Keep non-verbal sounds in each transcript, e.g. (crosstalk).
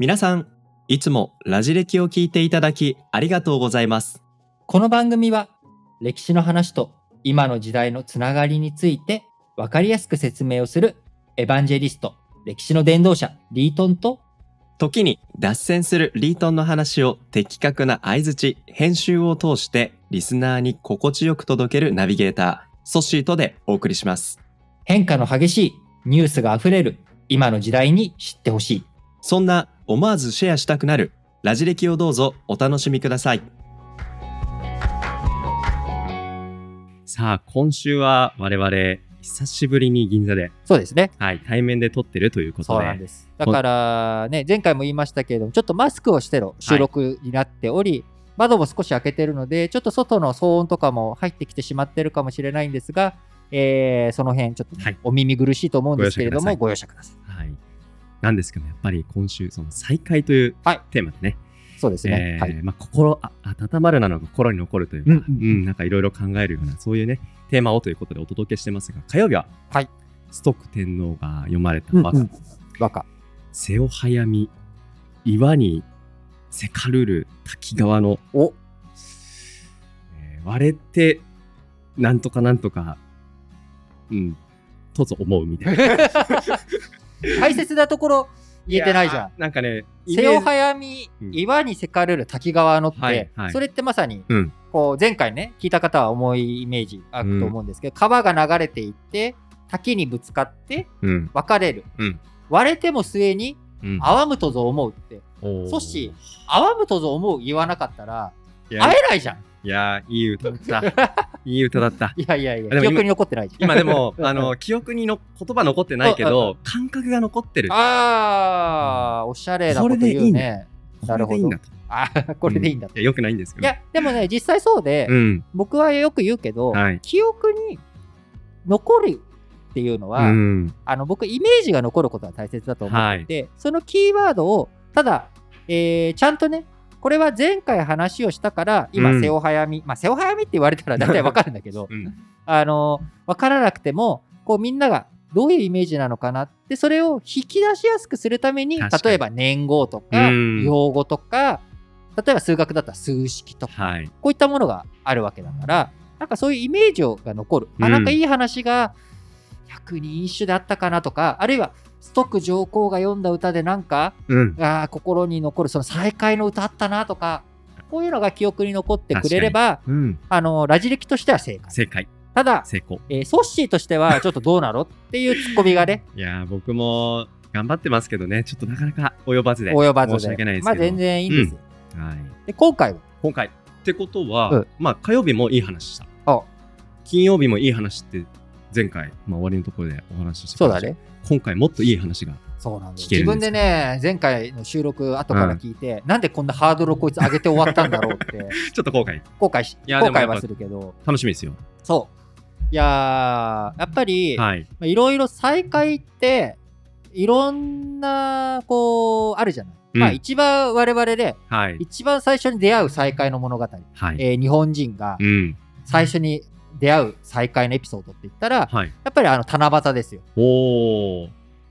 皆さん、いつもラジ歴を聞いていただきありがとうございます。この番組は歴史の話と今の時代のつながりについて分かりやすく説明をするエヴァンジェリスト、歴史の伝道者リートンと時に脱線するリートンの話を的確な相槌、編集を通してリスナーに心地よく届けるナビゲーター、ソッシーとでお送りします。変化の激しいニュースがあふれる今の時代に知ってほしい。そんな思わずシェアしたくなるラジ歴をどうぞお楽しみください。さあ、今週は我々、久しぶりに銀座で、そうですね。はい、対面で撮ってるということで、そうなんです。だからね、前回も言いましたけれども、ちょっとマスクをしての収録になっており、窓も少し開けてるので、ちょっと外の騒音とかも入ってきてしまってるかもしれないんですが、えーその辺ちょっとね、はいお耳苦しいと思うんですけれども、ごご容赦ください。はい。なんですけど、やっぱり今週、その再会というはいテーマでね、そうですね。えーはい。まあ、心あ温まるなのが心に残るというか、ううんんうんなんかいろいろ考えるような、そういうね、テーマをということでお届けしてますが、火曜日は、はいストック天皇が読まれた和歌、うんうん和歌。瀬尾早見、岩にせかるる滝川の、おえー割れて、なんとかなんとか、うん、とぞ思うみたいな。(laughs) (laughs) 大切なところ言えてないじゃやーなんかね、ん。瀬尾イメージ。早見、うん。岩にせかれる滝川のって、はいはい。それってまさに、うん。こう前回ね、聞いた方は重いイメージあると思うんですけど、川が流れていって、滝にぶつかってうん、分かれる。うん。割れても末にうん。泡むとぞ思うって、そし泡むとぞ思う言わなかったら、会えないじゃん。いやー、いい歌だった。(laughs) いい歌だった。いやいやいや、記憶に残ってない。今でも、う (laughs) んあの、記憶にの言葉残ってないけど、感覚が残ってる。あー、おしゃれなこと言うね。なるほどこれでいいんだ。と。あーこれでいいんだと。いや、よくないんですけど。いや、でもね、実際そうで、うん。僕はよく言うけど、はい記憶に残るっていうのは、うん。あの僕イメージが残ることが大切だと思っていて、そのキーワードをただ、えーちゃんとねこれは前回話をしたから今、うん瀬尾早見まあ瀬尾早見って言われたら (laughs) 大体わかるんだけどうん。あの分からなくてもこうみんながどういうイメージなのかな？ってそれを引き出しやすくするために例えば年号とかうん用語とか例えば数学だったら数式とかはい。こういったものがあるわけだから、なんかそういうイメージが残る。あ、うんなんかいい話が百人一首であったかなとか、あるいはストック上皇が読んだ歌でなんか、うん。あー心に残るその再会の歌あったなとか、こういうのが記憶に残ってくれれば、うん。あの、ラジ歴としては正解。正解。ただ、成功。えーソッシーとしてはちょっとどうなのっていうツッコミがね、(laughs) いやー、僕も頑張ってますけどね、ちょっとなかなか及ばずで。及ばずで。申し訳ないですけど。まあ全然いいんですよ。はい。で、今回は、今回。ってことは、うんまあ、火曜日もいい話した。あ金曜日もいい話って、前回、まあ、終わりのところでお話ししてそうだね。今回もっといい話が。そうなんです自分でね、前回の収録後から聞いて、なんでこんなハードルをこいつ上げて終わったんだろうって、(laughs) ちょっと後悔。後悔し、後悔はするけど、楽しみですよ。そう。いやー、やっぱり、はい。まあいろいろ再会って、いろんな、こう、あるじゃない。うんまあ一番我々で、はい。一番最初に出会う再会の物語、はい。えー日本人がうん。最初に出会う再会のエピソードって言ったら、はい。やっぱりあの七夕ですよ。おー。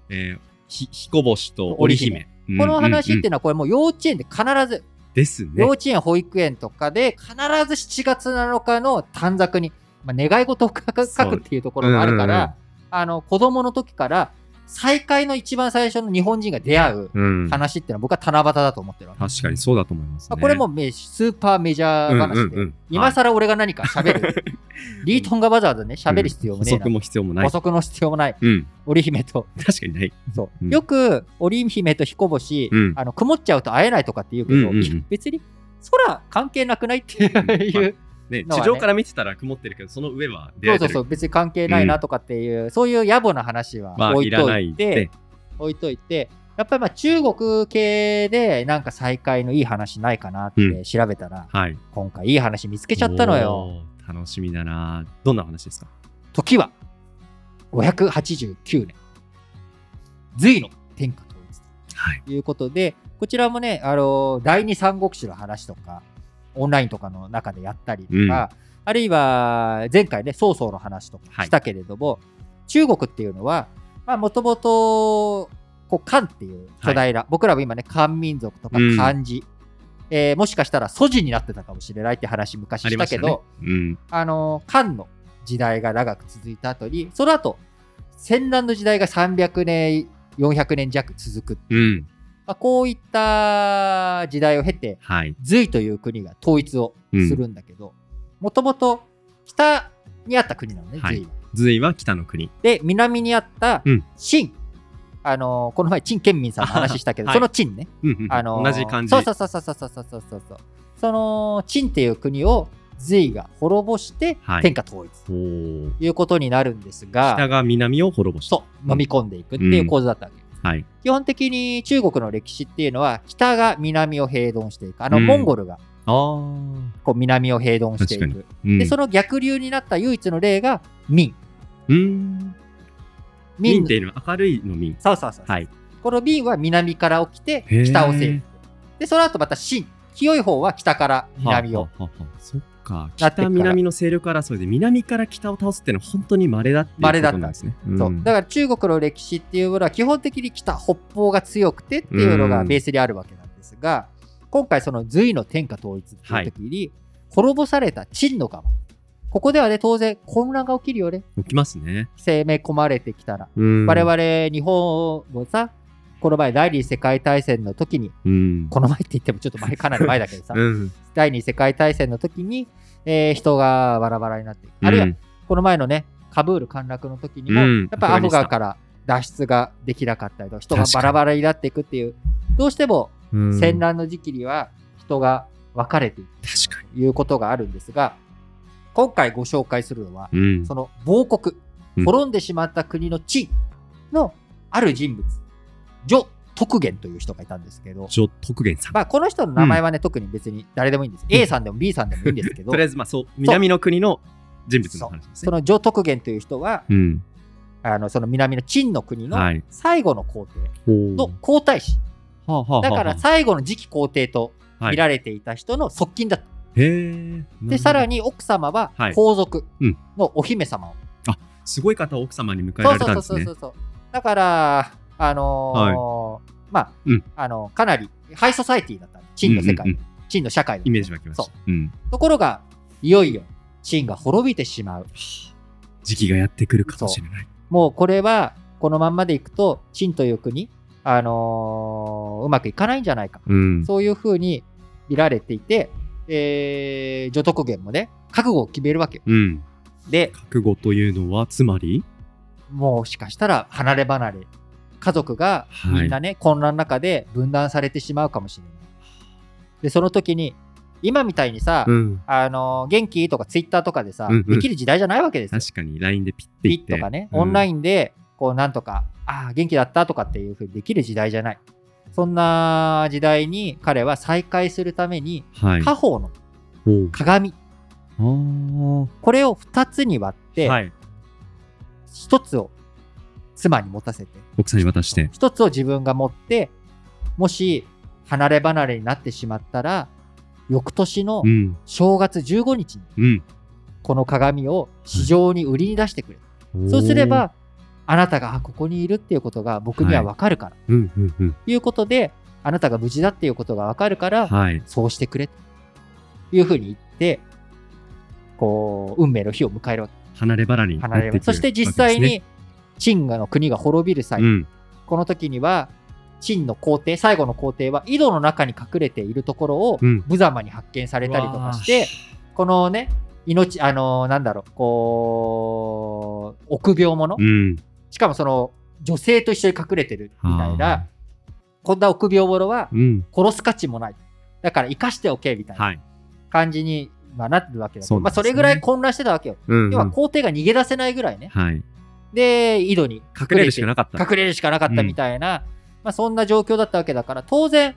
えー、ひ、彦星と織姫。この話っていうのはこれもう幼稚園で必ずですね幼。稚園、保育園とかで必ず7月7日の短冊に、まあ、願い事を書くっていうところがあるから、あの子供の時から再会の一番最初の日本人が出会ううん。話っていうのは僕は七夕だと思ってるわけ、確かにそうだと思います、ね。まあこれもめスーパーメジャー話で、うんうんうん。今更俺が何か喋る、(laughs) リートンがわざわざね喋る必要もねえな、補足も必要もない。補。足の必要もない。うん。織姫と。確かにない。そう、うん。よく織姫と彦星、うん。あの曇っちゃうと会えないとかって言うけど、うんうんうん。別に空関係なくないっていう、ね、のはね地上から見てたら曇ってるけど、その上は出会えてる。そうそうそう、別に関係ないなとかっていう、そういう野暮な話はまあ、置いといらないいて、で。置いといて、やっぱりまあ中国系でなんか再会のいい話ないかなってうん調べたら、はい。今回いい話見つけちゃったのよ。おー。楽しみだなどんな話ですか？時は589年。隋の天下統一はい。ということで、こちらもね、あの第二三国志の話とか、オンラインとかの中でやったりとか、うんあるいは前回ね、曹操の話とかしたけれども、中国っていうのは、まあ、もともと、ここう漢っていう巨大な、僕らも今ね漢民族とかうん漢字、えーもしかしたら祖字になってたかもしれないって話昔したけど、。うん。あの漢の時代が長く続いた後にその後戦乱の時代が300年400年弱続く、うん。まあ、こういった時代を経てはい。隋という国が統一をするんだけどもともと北にあった国なのねはい。隋は。隋は北の国。で南にあったうん。秦、あのこの前陳建民さんの話したけど、はい。その陳ね、うんうんあの同じ感じ。そうそうそうそうそうそうそう。そうそうその陳っていう国を隋が滅ぼしてはい。天下統一。ということになるんですが、北が南を滅ぼした。そう。飲み込んでいくっていう構図だったわけ、はい。基本的に中国の歴史っていうのは北が南を平凡していく。あの、うん。モンゴルが。こう南を平凡してい確く、うん。でその逆流になった唯一の例が明。うん。明民っていうのは明るいの民。そうそうそう、はい。この明は南から起きて北を征服でその後また秦清い方は北から南を。はあはあはあそっか。北南の勢力争いで南から北を倒すっていうのは本当に稀だっていうことなんですね。そう。だから中国の歴史っていうものは基本的に北北方が強くてっていうのがベースにあるわけなんですが、今回その隋の天下統一っていう時に、滅ぼされた陳の側ここではね当然混乱が起きるよね。起きますね。攻め込まれてきたら、うん。我々日本もさこの前第二次世界大戦の時にうん。この前って言ってもちょっと前かなり前だけどさ、(laughs) うん。第二次世界大戦の時に、えー人がバラバラになっていくあるいはうんこの前のね、カブール陥落の時にも、うん。やっぱアフガンンから脱出ができなかったりとか、人がバラバラになっていくっていう、どうしてもうん。戦乱の時期には人が分かれていくということがあるんですが、今回ご紹介するのは。その亡国、うん。滅んでしまった国の地のある人物、ジョ・徳元という人がいたんですけど、ジョ・徳元さん。まあ、この人の名前はね、特に別に誰でもいいんです。A さんでも B さんでもいいんですけど (laughs) とりあ、えず、まあそう、南の国の人物の話ですね。そのジョ・徳元という人は、うん。あのその南の陳の国のはい。最後の皇帝のは皇太子、あはあはあだから最後の次期皇帝とはい見られていた人の側近だった。で、さらに。に奥様ははい皇族うんのお姫様を。すごい方を奥様に迎えられたんですねそうそうそう。そう。だから、あのーまあ、うんあの、かなりハイソサイティだった。陳の世界、うんうんうん陳の社会イメージ湧きましたそ。うん。ところが、いよいよ陳が滅びてしまう。時期がやってくるかもしれない。もうこれは、このまんまでいくと、陳という国、あのーうまくいかないんじゃないか。うん。そういうふうに見られていて、えー、女徳元もね、覚悟を決めるわけよ。うん。で、覚悟というのは、つまり？もしかしたら離れ離れ、家族がはいみんなね、混乱の中で分断されてしまうかもしれない。で、その時に、今みたいにさ、うん。あのー元気？とかツイッターとかでさ、うんうんできる時代じゃないわけですよ。確かに LINE でピッてピ言って。ッとかね、オンラン。インで、こう、なんとか、ああ、元気だったとかっていうふうにできる時代じゃない。そんな時代に彼は再会するために、はい。家宝の鏡、これを2つに割って、はい。1つを妻に持たせて、奥さんに渡して。1つを自分が持って、もし離れ離れになってしまったら、翌年のうん。正月15日にうん。この鏡を市場に売りに出してくれ。そうすれば、あなたがあここにいるっていうことが僕にはわかるから、おー、うんうんうん。ということで、あなたが無事だっていうことがわかるから、はい。そうしてくれというふうに言って、こう、運命の日を迎えるわけ。離れ離れにそして実際に、陳の国が滅びる際、うん。この時には、陳の皇帝、最後の皇帝は井戸の中に隠れているところをうん無様に発見されたりとかして、このね、命、あのーなんだろう、こう、臆病者、うん。しかもその、女性と一緒に隠れてるみたいあな、こんな臆病者は。殺す価値もない。だから生かしておけみたいなはい。感じに、まあ、なってるわけだけど、まあ、それぐらい混乱してたわけよ。うん、要は皇帝が逃げ出せないぐらいね。はい。で、井戸に隠れるしかなかった。隠れるしかなかったみたいな、まあ、そんな状況だったわけだから、当然、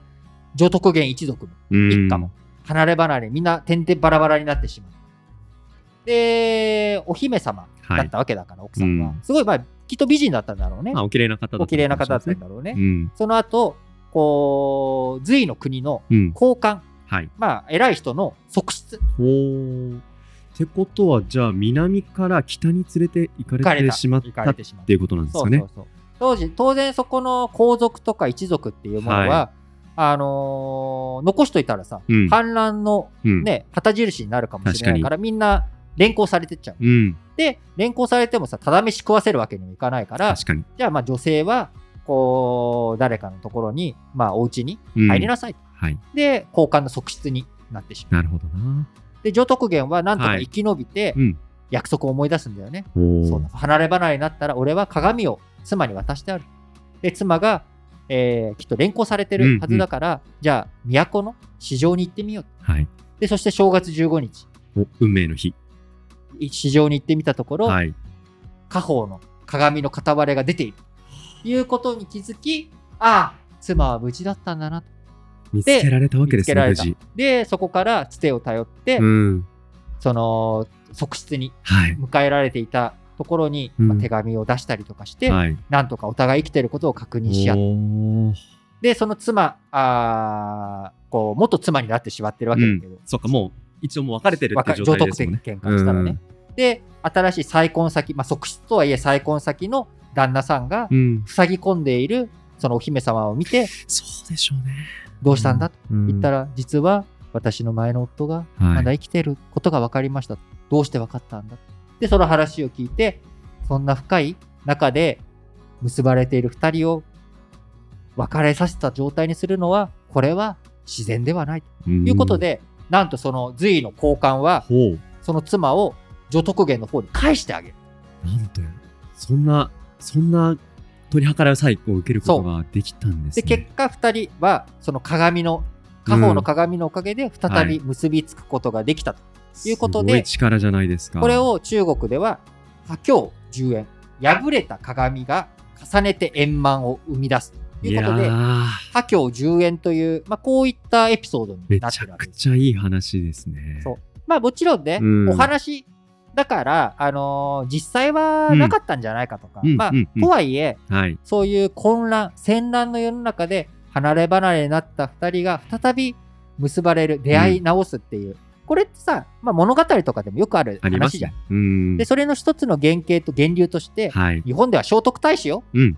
女徳元一族もうん一家も。離れ離れ、みんな点々バラバラになってしまう。で、お姫様だったわけだから、奥さんは。うんすごい、まあ、きっと美人だったんだろうね。まあ、お綺麗な方だったお綺麗な方だったんね。だろうね。うん。その後、こう、隋の国のうん。高官、はい。まあ、偉い人の側室。ってことは、じゃあ、南から北に連れて行かれてしまったっれていうことなんですかねそうそう。そう。当時、当然そこの皇族とか一族っていうものは、はあのー残しといたらさ、うん反乱のうん。ね、旗印になるかもしれないから、みんな連行されてっちゃう。うん。で、連行されてもさ、ただ飯食わせるわけにもいかないから、確かに。じゃあまあ女性は、こう、誰かのところに、まあお家にうん入りなさいと。はい。で、交換の側室になってしまう。なるほどな。で、上徳元はなんとかはい生き延びて、うん。約束を思い出すんだよね。そうだ離れ離れになったら俺は鏡を妻に渡してある。で、妻が、えーきっと連行されてるはずだから、じゃあ、都の市場に行ってみよう。はい。で、そして正月15日、お運命の日。市場に行ってみたところ、はい。家宝の鏡の片割れが出ている。ということに気づき、ああ、妻は無事だったんだなと。見つけられたわけですね、無事。で、そこからつてを頼って、うん。その、側室にはい。迎えられていたところに、うんまあ手紙を出したりとかして、はい。なんとかお互い生きてることを確認し合って、で、その妻、あーこう、元妻になってしまってるわけだけど、そっか、もう、一応もう別れてるっていう状態ですもんね。的喧嘩したらね。で、新しい再婚先、まあ、側室とはいえ再婚先の旦那さんがうん。塞ぎ込んでいるそのお姫様を見て、そうでしょうね。どうしたんだ？とうん言ったら、実は私の前の夫がまだ生きてることが分かりました。どうして分かったんだ？で、その話を聞いて、そんな深い中で結ばれている二人を別れさせた状態にするのは、これは自然ではないとということ、で、なんとその隋の高官は。その妻を女徳元の方に返してあげる。なんと、そんな、そんな取り計らい細工を受けることができたんですで、ね。結果二人は、その鏡の、家宝の鏡のおかげで再び結びつくことができたと。いうことですごい力じゃないですか。これ、を中国では、破鏡十円。破れた鏡が重ねて円満を生み出すということで、ー破鏡十円という、まあ、こういったエピソードにめなってちゃくるわけです。ちゃいい話ですね。そうまあもちろんね、うんお話だから、あのー実際はなかったんじゃないかとか、まあ、うんうんうんとはいえ、はい。そういう混乱、戦乱の世の中で離れ離れになった二人が再び結ばれる、出会い直すっていう、これってさ、まあ、物語とかでもよくある話じゃんで、。それの一つの原型と源流として、はい。日本では聖徳太子よ、うん。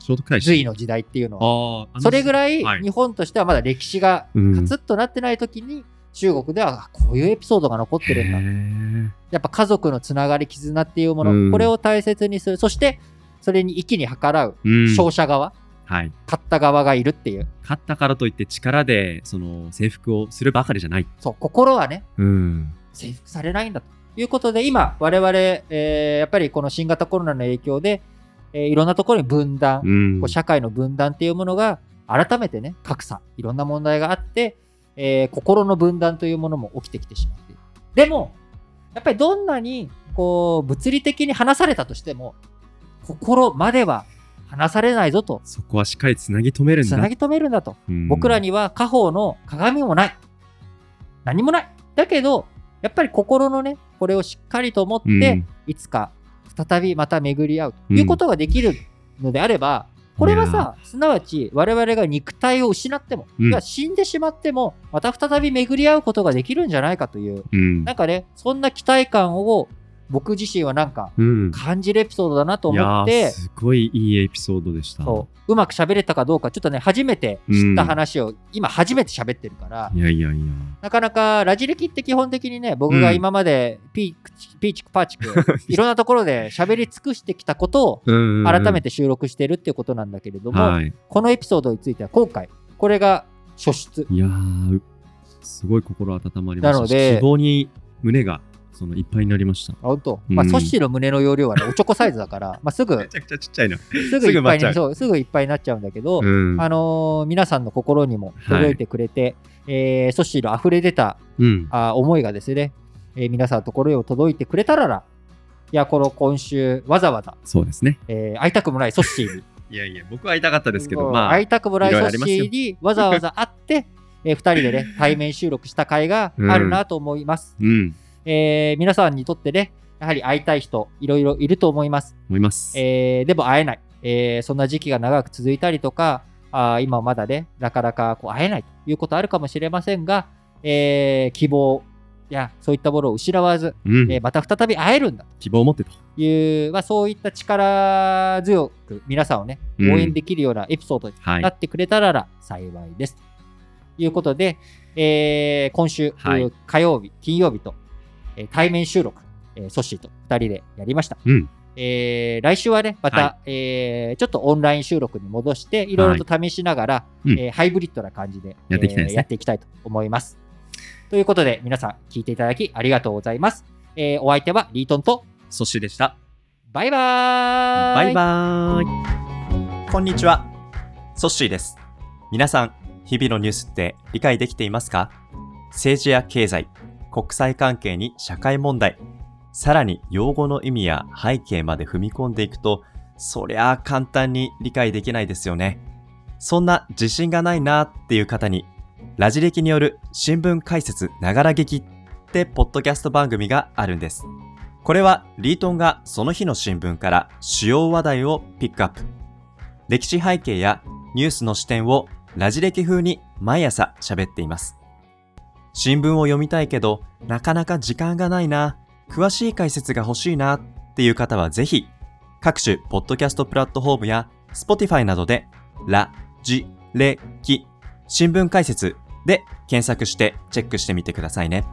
聖徳太子。隋の時代っていうのは。それぐらいはい日本としてはまだ歴史がうんカツッとなってない時に、中国ではあこういうエピソードが残ってるんだ。やっぱ家族のつながり、絆っていうもの、うんこれを大切にする。そして、それに息に計らううん。勝者側、はい。勝った側がいるっていう。勝ったからといって力で、その、征服をするばかりじゃない。そう、心はね、うん。征服されないんだということで、今、我々、えーやっぱりこの新型コロナの影響で、えーいろんなところに分断、うんこう。社会の分断っていうものが、改めてね、格差、いろんな問題があって、えー心の分断というものも起きてきてしまっている。でも、やっぱりどんなに、こう、物理的に離されたとしても、心までは離されないぞと、そこはしっかりつなぎ止めるんだ。つなぎ止めるんだと。うん僕らには家宝の鏡もない。何もない。だけど、やっぱり心のね、これをしっかりと持って、うんいつか再びまた巡り合うということができるのであれば、これはさ、すなわち我々が肉体を失っても、うん。いや死んでしまっても、また再び巡り合うことができるんじゃないかという、うん。なんかね、そんな期待感を僕自身はなんかうん。感じるエピソードだなと思っいやーて、すごいいいエピソードでした。そううまく喋れたかどうか、ちょっとね、初めて知った話を、今初めて喋ってるから、いやいやいや。なかなかラジ歴って基本的にね、僕が今までピークチピーチクパーチク、(laughs) いろんなところで喋り尽くしてきたことをうん改めて、て収録してるっていうことなんだけれども、はい。このエピソードについては今回、これが初出。いやー、すごい心温まりましたし。なので希望に胸がそのいっぱいになりました。あ本当、まあ、うんソッシーの胸の容量はね、おちょこサイズだから、(laughs) まあ、すぐ、ちゃくちゃちっちゃいな。すぐいっぱいに、すぐ埋まっちゃうそう、すぐいっぱいになっちゃうんだけど、うん。あのー皆さんの心にも届いてくれて、えーソッシーの溢れ出たうん。あー思いがですね、えー皆さんのところにも届いてくれたらら、いや、この今週、わざわざ、そうですね。えー会いたくもないソッシーに、いやいや、僕は会いたかったですけど、うんまあ、会いたくもないいろいソッシろありますよーにわざわざ会って、えー、2人でね、対面収録した回があるなと思います。うん、えー皆さんにとってね、やはり会いたい人、いろいろいると思います。思います。えーでも会えない、えーそんな時期が長く続いたりとか、あー今まだね、なかなかこう会えないということあるかもしれませんが、えー希望やそういったものを失わず、うんえーまた再び会えるんだ希望を持ってと。という、まあ、そういった力強く皆さんをね、うん応援できるようなエピソードにはいなってくれたら幸いです。ということで、えー今週、はい火曜日、金曜日と、えー対面収録、えーソッシーと2人でやりました。うん。えー来週はね、また、はえーちょっとオンライン収録に戻して、いろいろと試しながら、うんえーハイブリッドな感じでやっていきたいねえーやっていきたいと思います。ということで、皆さん聞いていただきありがとうございます。えーお相手はリートンと、ソシでした。バイバーイバイバーイ。こんにちは。ソッシーです。皆さん、日々のニュースって理解できていますか？政治や経済、国際関係に社会問題、さらに用語の意味や背景まで踏み込んでいくと、そりゃあ簡単に理解できないですよね。そんな自信がないなっていう方に、ラジ歴による新聞解説ながら劇ってポッドキャスト番組があるんです。これはリートンがその日の新聞から主要話題をピックアップ。歴史背景やニュースの視点をラジ歴風に毎朝喋っています。新聞を読みたいけど、なかなか時間がないな、詳しい解説が欲しいなっていう方はぜひ、各種ポッドキャストプラットフォームや Spotify などで、ラ、ジ、レ、キ、新聞解説で検索してチェックしてみてくださいね。